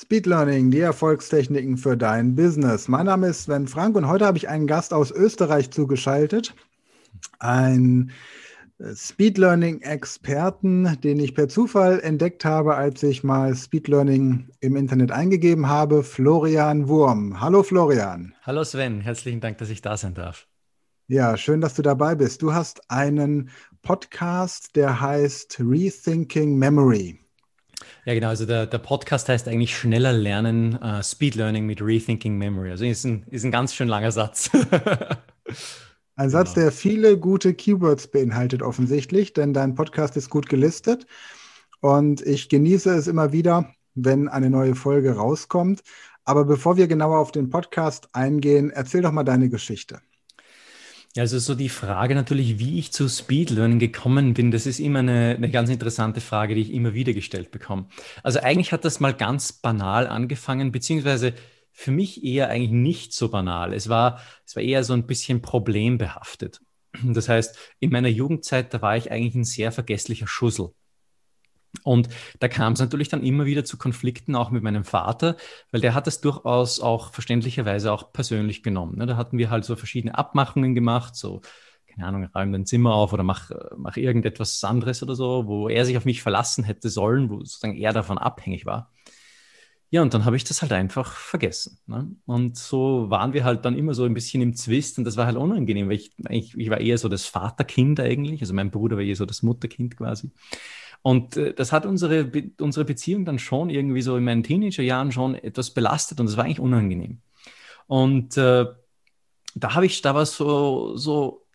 Speed Learning, die Erfolgstechniken für dein Business. Mein Name ist Sven Frank und heute habe ich einen Gast aus Österreich zugeschaltet. Ein äh, Speed Learning Experten, den ich per Zufall entdeckt habe, als ich mal Speed Learning im Internet eingegeben habe, Florian Wurm. Hallo Florian. Hallo Sven, herzlichen Dank, dass ich da sein darf. Ja, schön, dass du dabei bist. Du hast einen Podcast, der heißt Rethinking Memory. Ja, genau. Also der, der Podcast heißt eigentlich Schneller Lernen, uh, Speed Learning mit Rethinking Memory. Also ist ein, ist ein ganz schön langer Satz. ein Satz, genau. der viele gute Keywords beinhaltet, offensichtlich, denn dein Podcast ist gut gelistet. Und ich genieße es immer wieder, wenn eine neue Folge rauskommt. Aber bevor wir genauer auf den Podcast eingehen, erzähl doch mal deine Geschichte. Also so die Frage natürlich, wie ich zu Speed Learning gekommen bin, das ist immer eine, eine ganz interessante Frage, die ich immer wieder gestellt bekomme. Also eigentlich hat das mal ganz banal angefangen, beziehungsweise für mich eher eigentlich nicht so banal. Es war, es war eher so ein bisschen problembehaftet. Das heißt, in meiner Jugendzeit, da war ich eigentlich ein sehr vergesslicher Schussel. Und da kam es natürlich dann immer wieder zu Konflikten, auch mit meinem Vater, weil der hat das durchaus auch verständlicherweise auch persönlich genommen. Ne? Da hatten wir halt so verschiedene Abmachungen gemacht, so, keine Ahnung, räum dein Zimmer auf oder mach, mach irgendetwas anderes oder so, wo er sich auf mich verlassen hätte sollen, wo sozusagen er davon abhängig war. Ja, und dann habe ich das halt einfach vergessen. Ne? Und so waren wir halt dann immer so ein bisschen im Zwist und das war halt unangenehm, weil ich, ich, ich war eher so das Vaterkind eigentlich, also mein Bruder war eher so das Mutterkind quasi. Und äh, das hat unsere, unsere Beziehung dann schon irgendwie so in meinen Teenagerjahren schon etwas belastet und das war eigentlich unangenehm. Und äh, da habe ich, da war so, so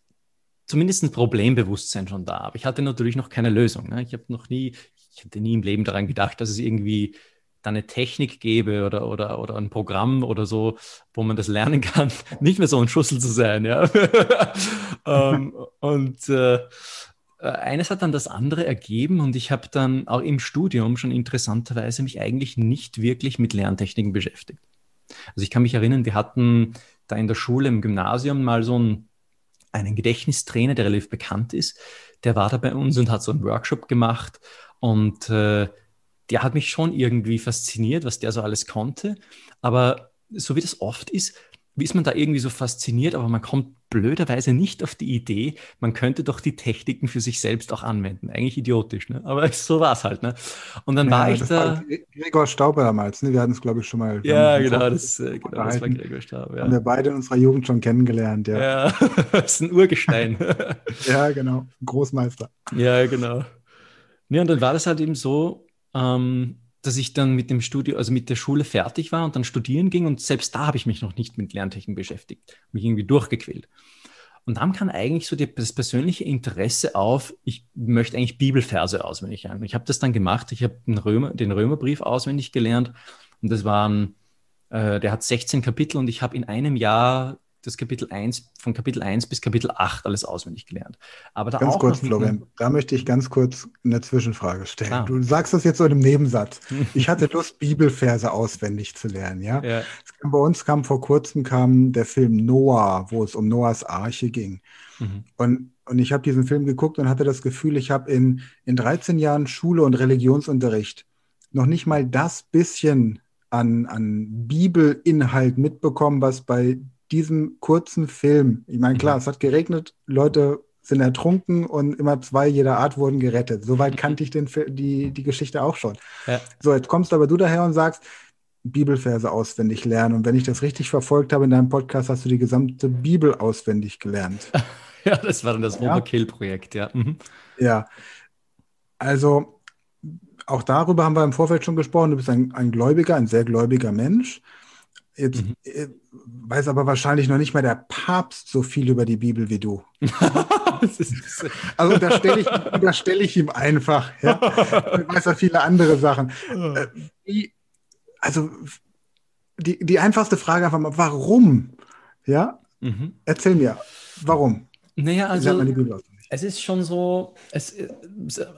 zumindest ein Problembewusstsein schon da. Aber ich hatte natürlich noch keine Lösung. Ne? Ich habe noch nie, ich hatte nie im Leben daran gedacht, dass es irgendwie da eine Technik gäbe oder, oder, oder ein Programm oder so, wo man das lernen kann, nicht mehr so ein Schussel zu sein. Ja? ähm, und äh, äh, eines hat dann das andere ergeben und ich habe dann auch im Studium schon interessanterweise mich eigentlich nicht wirklich mit Lerntechniken beschäftigt. Also ich kann mich erinnern, wir hatten da in der Schule im Gymnasium mal so einen, einen Gedächtnistrainer, der relativ bekannt ist. Der war da bei uns und hat so einen Workshop gemacht und äh, der hat mich schon irgendwie fasziniert, was der so alles konnte. Aber so wie das oft ist, wie ist man da irgendwie so fasziniert, aber man kommt blöderweise nicht auf die Idee, man könnte doch die Techniken für sich selbst auch anwenden. Eigentlich idiotisch, ne? aber so war es halt. Ne? Und dann ja, war ich da. War Gregor Stauber damals, ne? wir hatten es, glaube ich, schon mal. Ja, genau das, äh, genau das, war Gregor Stauber. Ja. Haben wir beide in unserer Jugend schon kennengelernt. Ja, ja das ist ein Urgestein. ja, genau. Großmeister. Ja, genau. Ja, und dann war das halt eben so, ähm, dass ich dann mit dem Studio, also mit der Schule fertig war und dann studieren ging und selbst da habe ich mich noch nicht mit Lerntechnik beschäftigt, mich irgendwie durchgequält. Und dann kann eigentlich so das persönliche Interesse auf, ich möchte eigentlich Bibelverse auswendig lernen. Ich habe das dann gemacht, ich habe den, Römer, den Römerbrief auswendig gelernt und das waren, äh, der hat 16 Kapitel und ich habe in einem Jahr das Kapitel 1, von Kapitel 1 bis Kapitel 8 alles auswendig gelernt. Aber da ganz auch kurz, Florian, da möchte ich ganz kurz eine Zwischenfrage stellen. Ah. Du sagst das jetzt so in einem Nebensatz. Ich hatte Lust, Bibelverse auswendig zu lernen, ja? ja. Bei uns kam vor kurzem kam der Film Noah, wo es um Noahs Arche ging. Mhm. Und, und ich habe diesen Film geguckt und hatte das Gefühl, ich habe in, in 13 Jahren Schule und Religionsunterricht noch nicht mal das bisschen an, an Bibelinhalt mitbekommen, was bei diesem kurzen Film, ich meine, klar, mhm. es hat geregnet, Leute sind ertrunken und immer zwei jeder Art wurden gerettet. Soweit kannte ich den, die, die Geschichte auch schon. Ja. So, jetzt kommst aber du daher und sagst, Bibelverse auswendig lernen. Und wenn ich das richtig verfolgt habe in deinem Podcast, hast du die gesamte Bibel auswendig gelernt. ja, das war dann das. Overkill-Projekt, ja. Mhm. Ja. Also, auch darüber haben wir im Vorfeld schon gesprochen. Du bist ein, ein Gläubiger, ein sehr gläubiger Mensch. Jetzt mhm. Äh, weiß aber wahrscheinlich noch nicht mal der Papst so viel über die Bibel wie du. also da stelle ich, unterstelle ich ihm einfach. Ja. Er weiß ja viele andere Sachen. Äh, wie, also die, die einfachste Frage einfach mal, warum? Ja? Mhm. Erzähl mir, warum? Naja, also es ist schon so, es,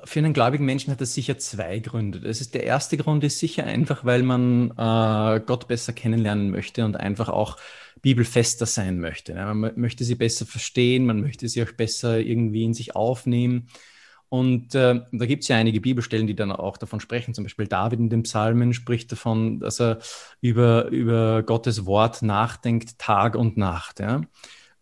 für einen gläubigen Menschen hat das sicher zwei Gründe. Das ist, der erste Grund ist sicher einfach, weil man äh, Gott besser kennenlernen möchte und einfach auch bibelfester sein möchte. Man möchte sie besser verstehen, man möchte sie auch besser irgendwie in sich aufnehmen. Und äh, da gibt es ja einige Bibelstellen, die dann auch davon sprechen. Zum Beispiel David in den Psalmen spricht davon, dass er über, über Gottes Wort nachdenkt, Tag und Nacht. Ja?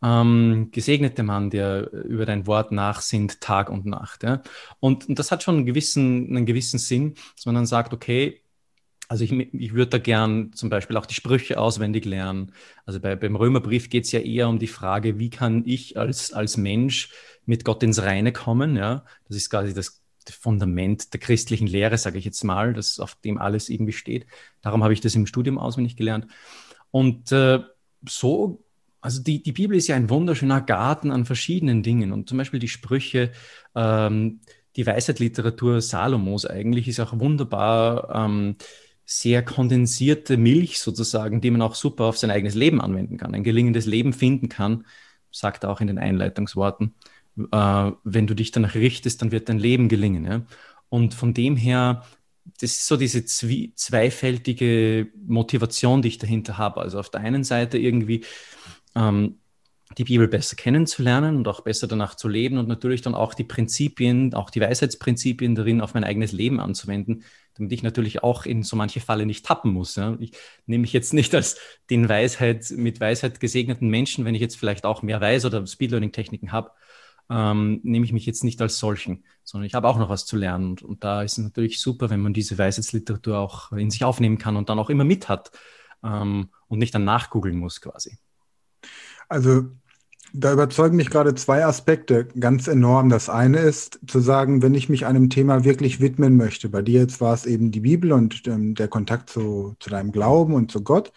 Ähm, gesegnete Mann, der über dein Wort nachsinnt, Tag und Nacht. Ja? Und, und das hat schon einen gewissen, einen gewissen Sinn, dass man dann sagt, okay, also ich, ich würde da gern zum Beispiel auch die Sprüche auswendig lernen. Also bei, beim Römerbrief geht es ja eher um die Frage, wie kann ich als, als Mensch mit Gott ins Reine kommen. Ja? Das ist quasi das Fundament der christlichen Lehre, sage ich jetzt mal, das auf dem alles irgendwie steht. Darum habe ich das im Studium auswendig gelernt. Und äh, so, also die, die Bibel ist ja ein wunderschöner Garten an verschiedenen Dingen. Und zum Beispiel die Sprüche, ähm, die Weisheitsliteratur Salomos eigentlich ist auch wunderbar. Ähm, sehr kondensierte Milch sozusagen, die man auch super auf sein eigenes Leben anwenden kann, ein gelingendes Leben finden kann, sagt er auch in den Einleitungsworten. Äh, wenn du dich danach richtest, dann wird dein Leben gelingen. Ja? Und von dem her, das ist so diese zwie zweifältige Motivation, die ich dahinter habe. Also auf der einen Seite irgendwie ähm, die Bibel besser kennenzulernen und auch besser danach zu leben und natürlich dann auch die Prinzipien, auch die Weisheitsprinzipien darin auf mein eigenes Leben anzuwenden, damit ich natürlich auch in so manche Falle nicht tappen muss. Ja. Ich nehme mich jetzt nicht als den Weisheit, mit Weisheit gesegneten Menschen, wenn ich jetzt vielleicht auch mehr weiß oder Speedlearning-Techniken habe, ähm, nehme ich mich jetzt nicht als solchen, sondern ich habe auch noch was zu lernen. Und, und, da ist es natürlich super, wenn man diese Weisheitsliteratur auch in sich aufnehmen kann und dann auch immer mit hat ähm, und nicht dann nachgoogeln muss quasi. Also da überzeugen mich gerade zwei Aspekte ganz enorm. Das eine ist zu sagen, wenn ich mich einem Thema wirklich widmen möchte, bei dir jetzt war es eben die Bibel und ähm, der Kontakt zu, zu deinem Glauben und zu Gott.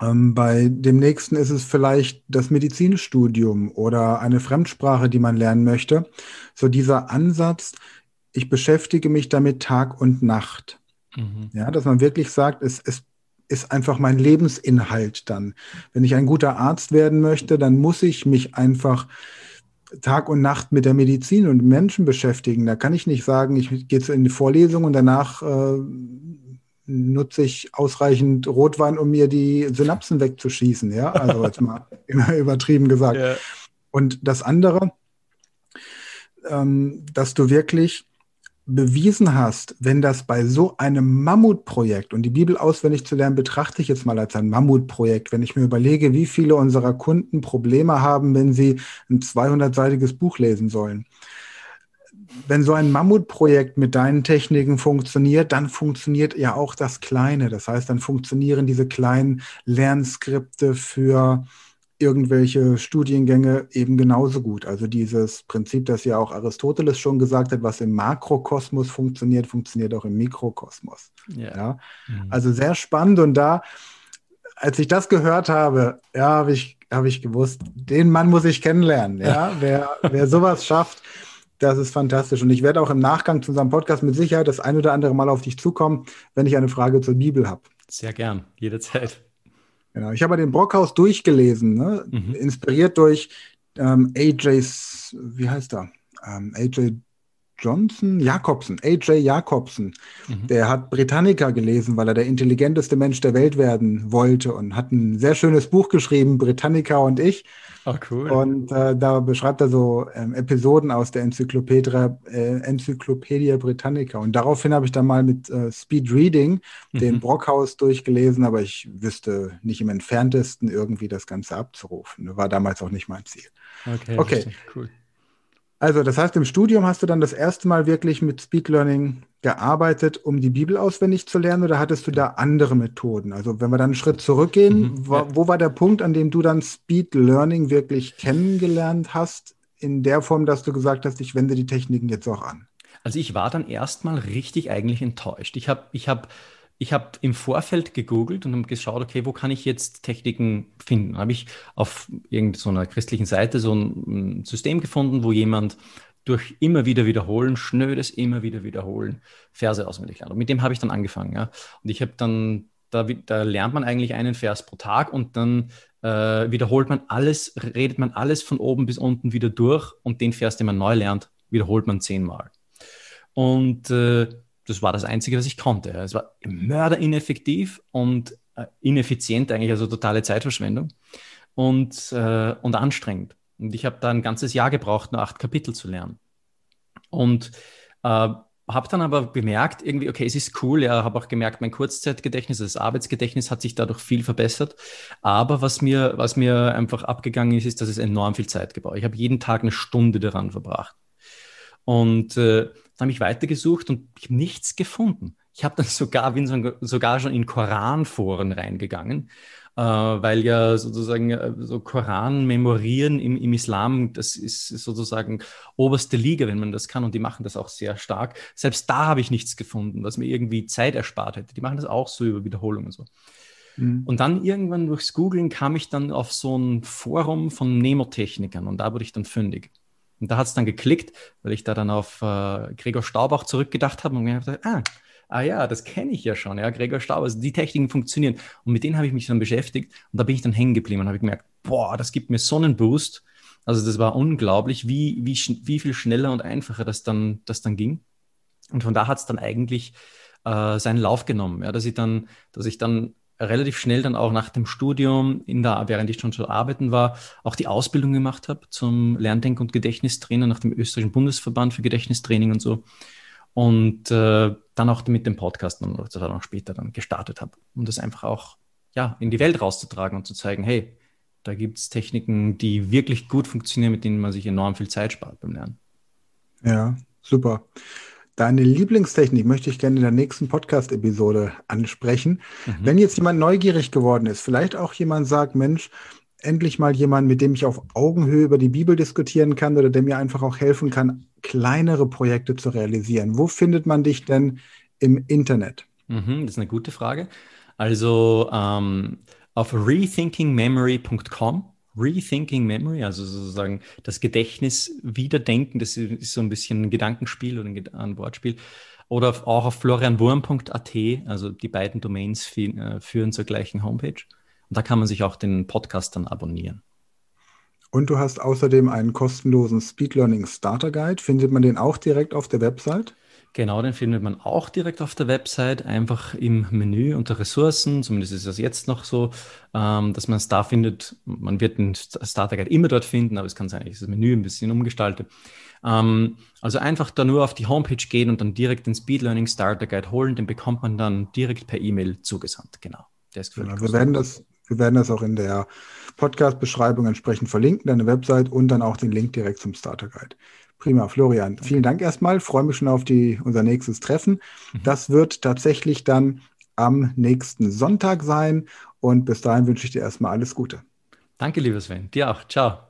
Ähm, bei dem nächsten ist es vielleicht das Medizinstudium oder eine Fremdsprache, die man lernen möchte. So dieser Ansatz, ich beschäftige mich damit Tag und Nacht. Mhm. Ja, dass man wirklich sagt, es, es ist einfach mein Lebensinhalt dann. Wenn ich ein guter Arzt werden möchte, dann muss ich mich einfach Tag und Nacht mit der Medizin und Menschen beschäftigen. Da kann ich nicht sagen, ich gehe in die Vorlesung und danach äh, nutze ich ausreichend Rotwein, um mir die Synapsen wegzuschießen. Ja, also jetzt mal immer übertrieben gesagt. Ja. Und das andere, ähm, dass du wirklich bewiesen hast, wenn das bei so einem Mammutprojekt, und die Bibel auswendig zu lernen, betrachte ich jetzt mal als ein Mammutprojekt, wenn ich mir überlege, wie viele unserer Kunden Probleme haben, wenn sie ein 200-seitiges Buch lesen sollen. Wenn so ein Mammutprojekt mit deinen Techniken funktioniert, dann funktioniert ja auch das Kleine. Das heißt, dann funktionieren diese kleinen Lernskripte für irgendwelche Studiengänge eben genauso gut. Also dieses Prinzip, das ja auch Aristoteles schon gesagt hat, was im Makrokosmos funktioniert, funktioniert auch im Mikrokosmos. Yeah. Ja? Mhm. Also sehr spannend und da, als ich das gehört habe, ja, habe ich, habe ich gewusst, den Mann muss ich kennenlernen. Ja, wer, wer sowas schafft, das ist fantastisch. Und ich werde auch im Nachgang zu unserem Podcast mit Sicherheit das ein oder andere Mal auf dich zukommen, wenn ich eine Frage zur Bibel habe. Sehr gern, jederzeit. Genau. Ich habe den Brockhaus durchgelesen, ne? mhm. inspiriert durch ähm, AJ's, wie heißt er? Ähm, AJ Johnson, Jakobsen, AJ Jakobsen. Mhm. Der hat Britannica gelesen, weil er der intelligenteste Mensch der Welt werden wollte und hat ein sehr schönes Buch geschrieben, Britannica und ich. Ach, cool. Und äh, da beschreibt er so ähm, Episoden aus der Enzyklopädie, äh, Enzyklopädie Britannica. Und daraufhin habe ich dann mal mit äh, Speed Reading mhm. den Brockhaus durchgelesen, aber ich wüsste nicht im entferntesten irgendwie das Ganze abzurufen. War damals auch nicht mein Ziel. Okay, okay. cool. Also, das heißt, im Studium hast du dann das erste Mal wirklich mit Speed Learning gearbeitet, um die Bibel auswendig zu lernen, oder hattest du da andere Methoden? Also, wenn wir dann einen Schritt zurückgehen, mhm, wo, wo war der Punkt, an dem du dann Speed Learning wirklich kennengelernt hast, in der Form, dass du gesagt hast, ich wende die Techniken jetzt auch an? Also, ich war dann erstmal richtig eigentlich enttäuscht. Ich habe, ich habe, ich habe im Vorfeld gegoogelt und habe geschaut, okay, wo kann ich jetzt Techniken finden? Habe ich auf irgendeiner christlichen Seite so ein System gefunden, wo jemand durch immer wieder wiederholen, schnödes immer wieder wiederholen, Verse auswendig lernt. Und mit dem habe ich dann angefangen. Ja. Und ich habe dann, da, da, lernt man eigentlich einen Vers pro Tag und dann äh, wiederholt man alles, redet man alles von oben bis unten wieder durch und den Vers, den man neu lernt, wiederholt man zehnmal. Und äh, das war das Einzige, was ich konnte. Es war mörderineffektiv und äh, ineffizient eigentlich, also totale Zeitverschwendung und, äh, und anstrengend. Und ich habe da ein ganzes Jahr gebraucht, nur acht Kapitel zu lernen. Und äh, habe dann aber bemerkt, irgendwie, okay, es ist cool, ja, habe auch gemerkt, mein Kurzzeitgedächtnis, das Arbeitsgedächtnis hat sich dadurch viel verbessert. Aber was mir, was mir einfach abgegangen ist, ist, dass es enorm viel Zeit gebraucht. Ich habe jeden Tag eine Stunde daran verbracht. Und äh, dann habe ich weitergesucht und ich habe nichts gefunden. Ich habe dann sogar, bin sogar schon in Koranforen reingegangen äh, weil ja sozusagen äh, so Koran memorieren im, im Islam, das ist sozusagen oberste Liga, wenn man das kann und die machen das auch sehr stark. Selbst da habe ich nichts gefunden, was mir irgendwie Zeit erspart hätte. Die machen das auch so über Wiederholung und so. Mhm. Und dann irgendwann durchs Googlen kam ich dann auf so ein Forum von Nemotechnikern und da wurde ich dann fündig. Und da hat es dann geklickt, weil ich da dann auf äh, Gregor Staubach zurückgedacht habe und mir gedacht, ah, ah ja, das kenne ich ja schon, ja, Gregor Staub, also die Techniken funktionieren. Und mit denen habe ich mich dann beschäftigt und da bin ich dann hängen geblieben und habe gemerkt, boah, das gibt mir so einen Boost. Also das war unglaublich, wie, wie, wie viel schneller und einfacher das dann, das dann ging. Und von da hat es dann eigentlich äh, seinen Lauf genommen, ja, dass ich dann, dass ich dann relativ schnell dann auch nach dem Studium, in der, während ich schon zu arbeiten war, auch die Ausbildung gemacht habe zum Lerndenk- und Gedächtnistrainer nach dem österreichischen Bundesverband für Gedächtnistraining und so und äh, dann auch mit dem Podcast dann noch später dann gestartet habe, um das einfach auch ja, in die Welt rauszutragen und zu zeigen, hey, da gibt es Techniken, die wirklich gut funktionieren, mit denen man sich enorm viel Zeit spart beim Lernen. Ja, super. Deine Lieblingstechnik möchte ich gerne in der nächsten Podcast-Episode ansprechen. Mhm. Wenn jetzt jemand neugierig geworden ist, vielleicht auch jemand sagt, Mensch, endlich mal jemand, mit dem ich auf Augenhöhe über die Bibel diskutieren kann oder der mir einfach auch helfen kann, kleinere Projekte zu realisieren. Wo findet man dich denn im Internet? Mhm, das ist eine gute Frage. Also ähm, auf rethinkingmemory.com. Rethinking Memory, also sozusagen das Gedächtnis wiederdenken, das ist so ein bisschen ein Gedankenspiel oder ein Wortspiel. Oder auch auf florianwurm.at, also die beiden Domains äh, führen zur gleichen Homepage. Und da kann man sich auch den Podcast dann abonnieren. Und du hast außerdem einen kostenlosen Speed Learning Starter Guide. Findet man den auch direkt auf der Website? Genau, den findet man auch direkt auf der Website, einfach im Menü unter Ressourcen. Zumindest ist das jetzt noch so, ähm, dass man es da findet. Man wird den Starter Guide immer dort finden, aber es kann sein, dass ich das Menü ein bisschen umgestalte. Ähm, also einfach da nur auf die Homepage gehen und dann direkt den Speed Learning Starter Guide holen. Den bekommt man dann direkt per E-Mail zugesandt. Genau. Der ist genau, wir werden das wir werden das auch in der Podcast-Beschreibung entsprechend verlinken, deine Website und dann auch den Link direkt zum Starter Guide. Prima, Florian. Vielen Dank erstmal. Freue mich schon auf die, unser nächstes Treffen. Mhm. Das wird tatsächlich dann am nächsten Sonntag sein. Und bis dahin wünsche ich dir erstmal alles Gute. Danke, lieber Sven. Dir auch. Ciao.